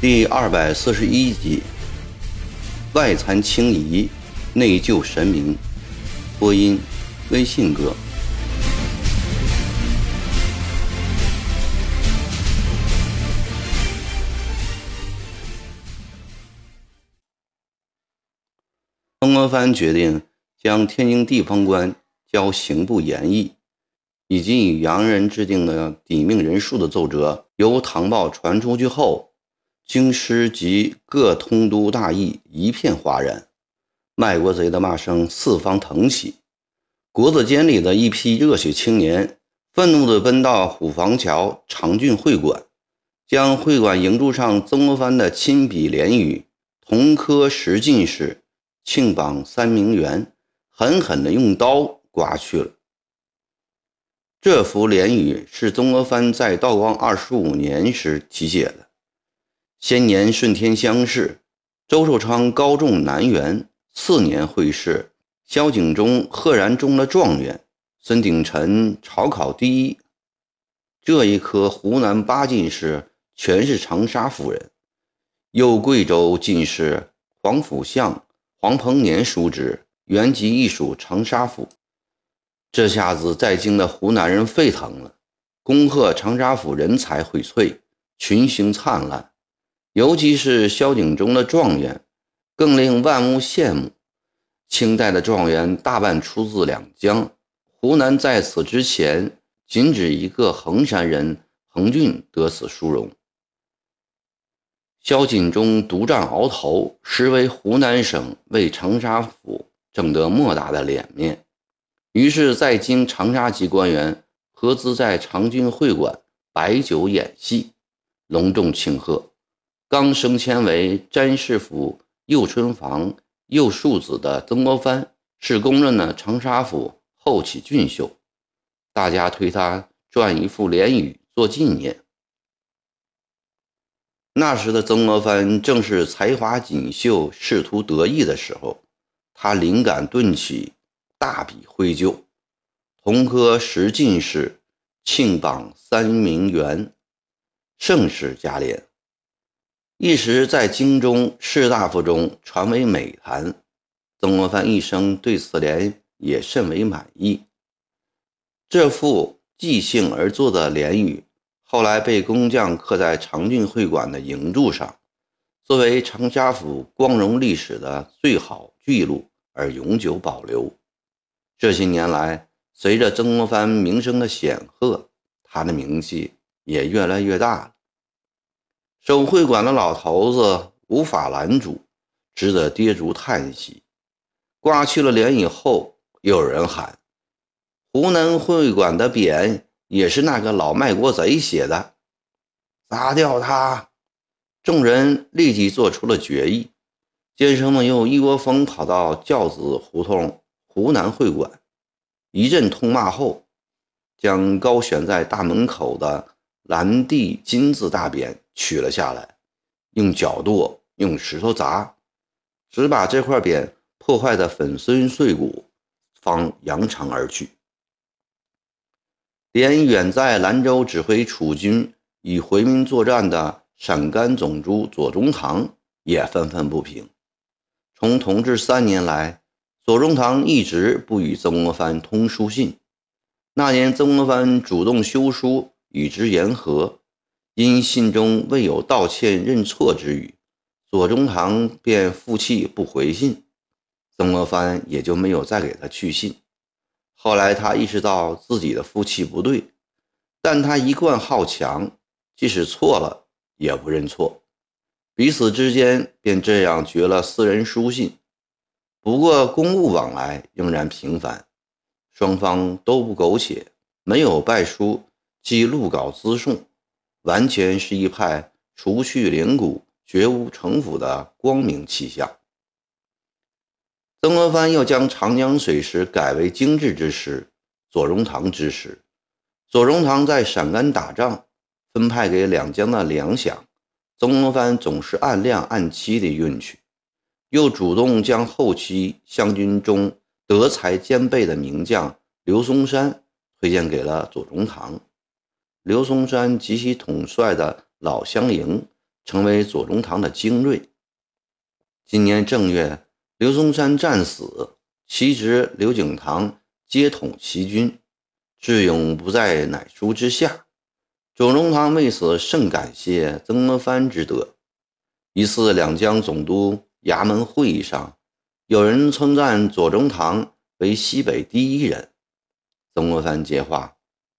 第二百四十一集：外残轻移，内救神明。播音：微信哥。曾国藩决定将天津地方官交刑部研议，以及与洋人制定的抵命人数的奏折由唐报传出去后。京师及各通都大邑一片哗然，卖国贼的骂声四方腾起。国子监里的一批热血青年愤怒地奔到虎坊桥长郡会馆，将会馆营柱上曾国藩的亲笔联语“同科十进士，庆榜三名员”狠狠地用刀刮去了。这幅联语是曾国藩在道光二十五年时题写的。先年顺天乡试，周寿昌高中南园，次年会试，萧景忠赫然中了状元，孙鼎臣朝考第一。这一科湖南八进士全是长沙府人，又贵州进士黄甫相、黄鹏年叔侄原籍亦属长沙府。这下子在京的湖南人沸腾了，恭贺长沙府人才荟萃，群星灿烂。尤其是萧景中的状元，更令万物羡慕。清代的状元大半出自两江，湖南在此之前，仅指一个衡山人彭俊得此殊荣。萧景忠独占鳌头，实为湖南省为长沙府挣得莫大的脸面。于是，在京长沙籍官员合资在长郡会馆摆酒演戏，隆重庆贺。刚升迁为詹事府右春房右庶子的曾国藩，是公认的长沙府后起俊秀，大家推他撰一副联语做纪念。那时的曾国藩正是才华锦绣、仕途得意的时候，他灵感顿起，大笔挥就，同科十进士，庆榜三名员，盛世佳联。一时在京中士大夫中传为美谈，曾国藩一生对此联也甚为满意。这副即兴而作的联语，后来被工匠刻在长郡会馆的楹柱上，作为长沙府光荣历史的最好记录而永久保留。这些年来，随着曾国藩名声的显赫，他的名气也越来越大了。守会馆的老头子无法拦阻，只得跌足叹息。挂去了脸以后，又有人喊：“湖南会馆的匾也是那个老卖国贼写的，砸掉他！”众人立即做出了决议。监生们又一窝蜂跑到教子胡同湖南会馆，一阵痛骂后，将高悬在大门口的。蓝地金字大匾取了下来，用脚跺，用石头砸，只把这块匾破坏的粉身碎骨，方扬长而去。连远在兰州指挥楚军与回民作战的陕甘总督左宗棠也愤愤不平。从同治三年来，左宗棠一直不与曾国藩通书信。那年，曾国藩主动修书。与之言和，因信中未有道歉认错之语，左宗棠便负气不回信，曾国藩也就没有再给他去信。后来他意识到自己的夫妻不对，但他一贯好强，即使错了也不认错，彼此之间便这样绝了私人书信。不过公务往来仍然频繁，双方都不苟且，没有拜书。即录稿资送，完全是一派除去灵骨、绝无城府的光明气象。曾国藩又将长江水师改为精制之师，左宗棠之师。左宗棠在陕甘打仗，分派给两江的粮饷，曾国藩总是按量按期的运去。又主动将后期湘军中德才兼备的名将刘松山推荐给了左宗棠。刘松山及其统帅的老乡营成为左宗棠的精锐。今年正月，刘松山战死，其侄刘景堂接统齐军，智勇不在乃叔之下。左宗棠为此甚感谢曾国藩之德。一次两江总督衙门会议上，有人称赞左宗棠为西北第一人。曾国藩接话：“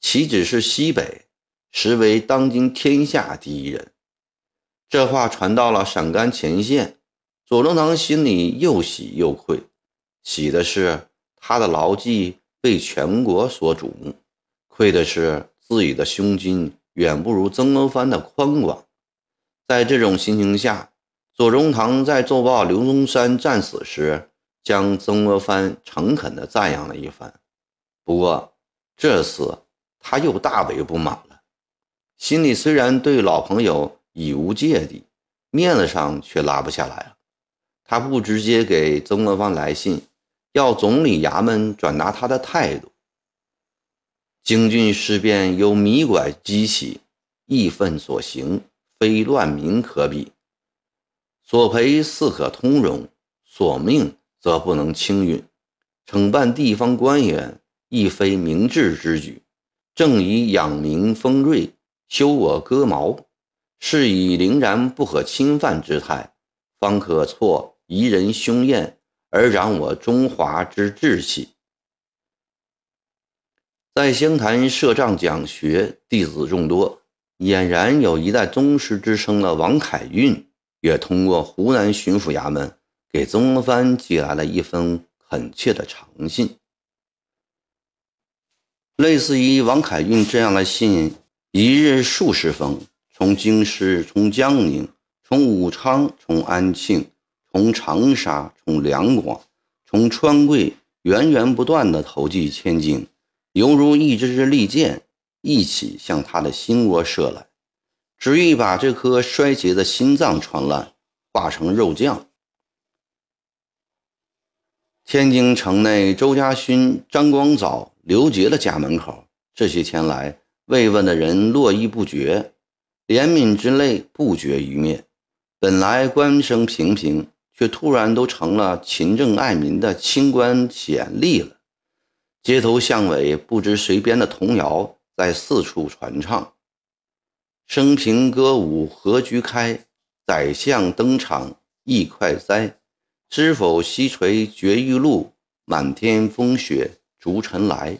岂止是西北？”实为当今天下第一人。这话传到了陕甘前线，左宗棠心里又喜又愧。喜的是他的牢记被全国所瞩目，愧的是自己的胸襟远不如曾国藩的宽广。在这种心情下，左宗棠在奏报刘宗山战死时，将曾国藩诚恳地赞扬了一番。不过这次他又大为不满了。心里虽然对老朋友已无芥蒂，面子上却拉不下来了。他不直接给曾国藩来信，要总理衙门转达他的态度。京郡事变由米拐激起，义愤所行，非乱民可比。索赔似可通融，索命则不能轻允。惩办地方官员亦非明智之举，正以养民丰锐。修我戈矛，是以凛然不可侵犯之态，方可挫夷人凶焰，而长我中华之志气。在湘潭设帐讲学，弟子众多，俨然有一代宗师之称的王凯运，也通过湖南巡抚衙门给曾国藩寄来了一封恳切的长信。类似于王凯运这样的信。一日数十封，从京师，从江宁，从武昌，从安庆，从长沙，从两广，从川贵，源源不断的投寄千金，犹如一支支利箭，一起向他的心窝射来，执意把这颗衰竭的心脏穿烂，化成肉酱。天津城内，周家勋、张光藻、刘杰的家门口，这些天来。慰问的人络绎不绝，怜悯之泪不绝于面。本来官声平平，却突然都成了勤政爱民的清官显吏了。街头巷尾，不知谁编的童谣在四处传唱：“升平歌舞何局开，宰相登场意快哉。知否西垂绝玉露，满天风雪逐尘来。”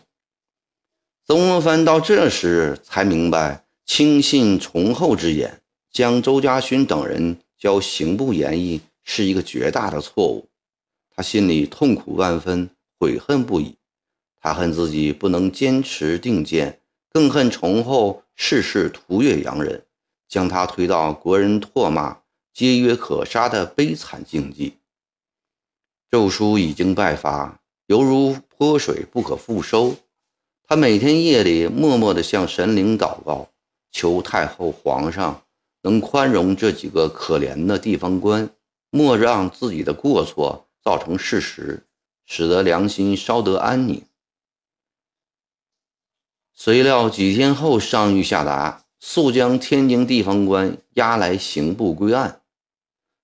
曾国藩到这时才明白，轻信崇厚之言，将周家勋等人交刑部衙役是一个绝大的错误。他心里痛苦万分，悔恨不已。他恨自己不能坚持定见，更恨崇厚事事图越洋人，将他推到国人唾骂、皆曰可杀的悲惨境地。奏书已经败发，犹如泼水不可复收。他每天夜里默默地向神灵祷告，求太后、皇上能宽容这几个可怜的地方官，莫让自己的过错造成事实，使得良心稍得安宁。谁料几天后，上谕下达，速将天津地方官押来刑部归案，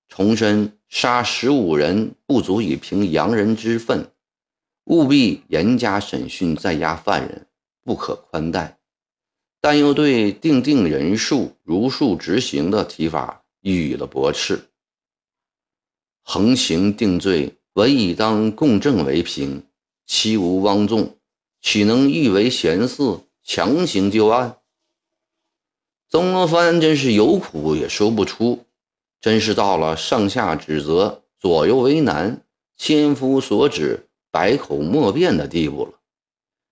重申杀十五人不足以平洋人之愤。务必严加审讯在押犯人，不可宽待。但又对定定人数、如数执行的提法予以了驳斥。横行定罪，唯以当共正为凭，欺无枉纵，岂能欲为贤嗣，强行就案？曾国藩真是有苦也说不出，真是到了上下指责、左右为难、千夫所指。百口莫辩的地步了，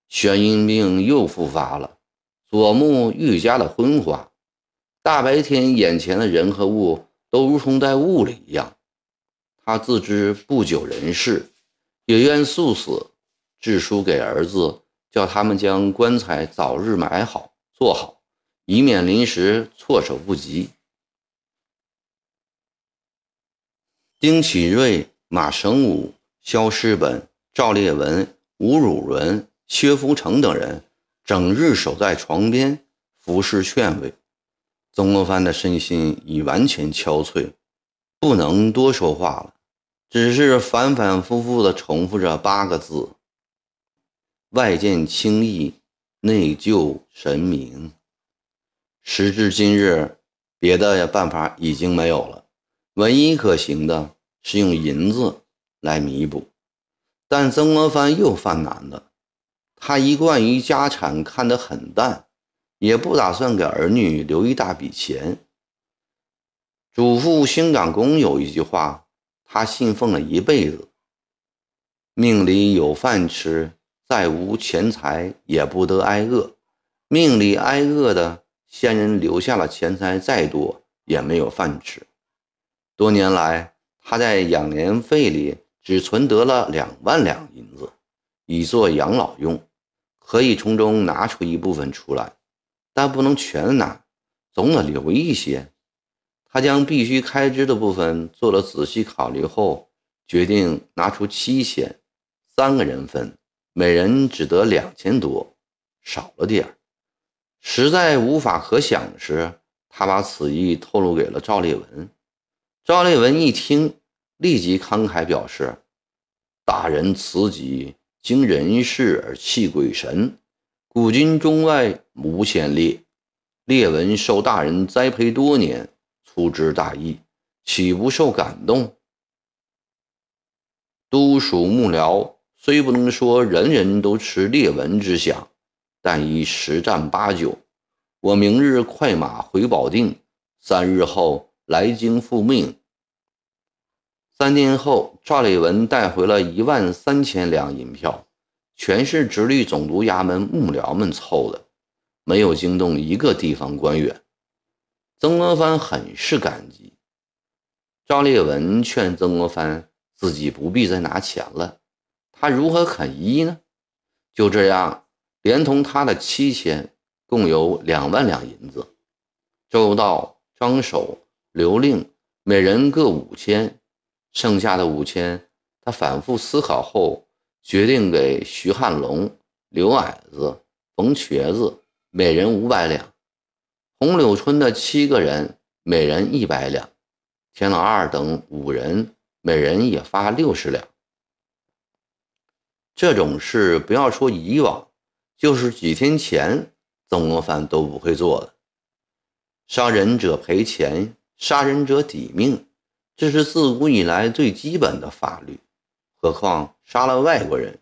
眩晕病又复发了，左目愈加的昏花，大白天眼前的人和物都如同在雾里一样。他自知不久人世，也愿速死，致书给儿子，叫他们将棺材早日埋好做好，以免临时措手不及。丁启瑞、马成武、萧师本、赵烈文、吴汝伦、薛福成等人整日守在床边服侍劝慰。曾国藩的身心已完全憔悴，不能多说话了，只是反反复复的重复着八个字：“外见轻易，内救神明。”时至今日，别的办法已经没有了，唯一可行的是用银子来弥补。但曾国藩又犯难了，他一贯于家产看得很淡，也不打算给儿女留一大笔钱。祖父兴长公有一句话，他信奉了一辈子：“命里有饭吃，再无钱财也不得挨饿；命里挨饿的。”先人留下了钱财再多也没有饭吃。多年来，他在养年费里只存得了两万两银子，以做养老用，可以从中拿出一部分出来，但不能全拿，总得留一些。他将必须开支的部分做了仔细考虑后，决定拿出七千，三个人分，每人只得两千多，少了点儿。实在无法可想时，他把此意透露给了赵烈文。赵烈文一听，立即慷慨表示：“大人此举经人事而弃鬼神，古今中外无先例。烈文受大人栽培多年，不知大义，岂不受感动？都署幕僚虽不能说人人都持烈文之想。”但已十战八九，我明日快马回保定，三日后来京复命。三天后，赵烈文带回了一万三千两银票，全是直隶总督衙门幕僚们凑的，没有惊动一个地方官员。曾国藩很是感激。赵烈文劝曾国藩自己不必再拿钱了，他如何肯依呢？就这样。连同他的七千，共有两万两银子。周道、张守、刘令每人各五千，剩下的五千，他反复思考后，决定给徐汉龙、刘矮子、冯瘸子每人五百两；红柳村的七个人每人一百两；田老二等五人每人也发六十两。这种事不要说以往。就是几天前，曾国藩都不会做的。杀人者赔钱，杀人者抵命，这是自古以来最基本的法律。何况杀了外国人，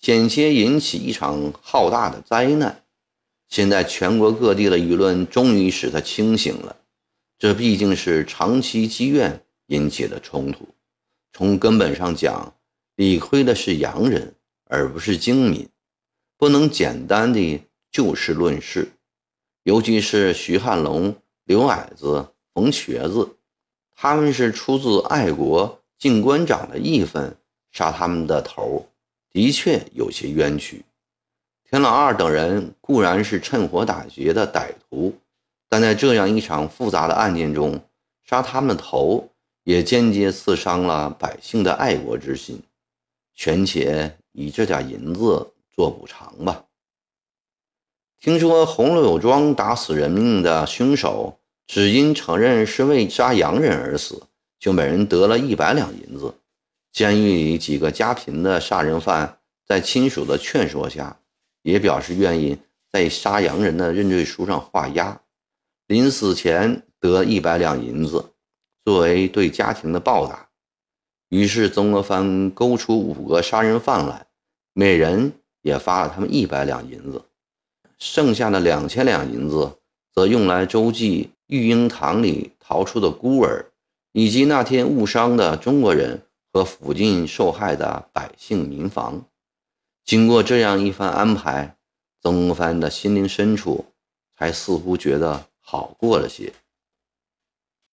险些引起一场浩大的灾难。现在全国各地的舆论终于使他清醒了。这毕竟是长期积怨引起的冲突。从根本上讲，理亏的是洋人，而不是精民。不能简单的就事论事，尤其是徐汉龙、刘矮子、冯瘸子，他们是出自爱国进官长的义愤，杀他们的头，的确有些冤屈。田老二等人固然是趁火打劫的歹徒，但在这样一场复杂的案件中，杀他们的头，也间接刺伤了百姓的爱国之心。权且以这点银子。做补偿吧。听说红柳庄打死人命的凶手，只因承认是为杀洋人而死，就每人得了一百两银子。监狱里几个家贫的杀人犯，在亲属的劝说下，也表示愿意在杀洋人的认罪书上画押，临死前得一百两银子，作为对家庭的报答。于是曾国藩勾出五个杀人犯来，每人。也发了他们一百两银子，剩下的两千两银子则用来周济育婴堂里逃出的孤儿，以及那天误伤的中国人和附近受害的百姓民房。经过这样一番安排，曾国藩的心灵深处才似乎觉得好过了些。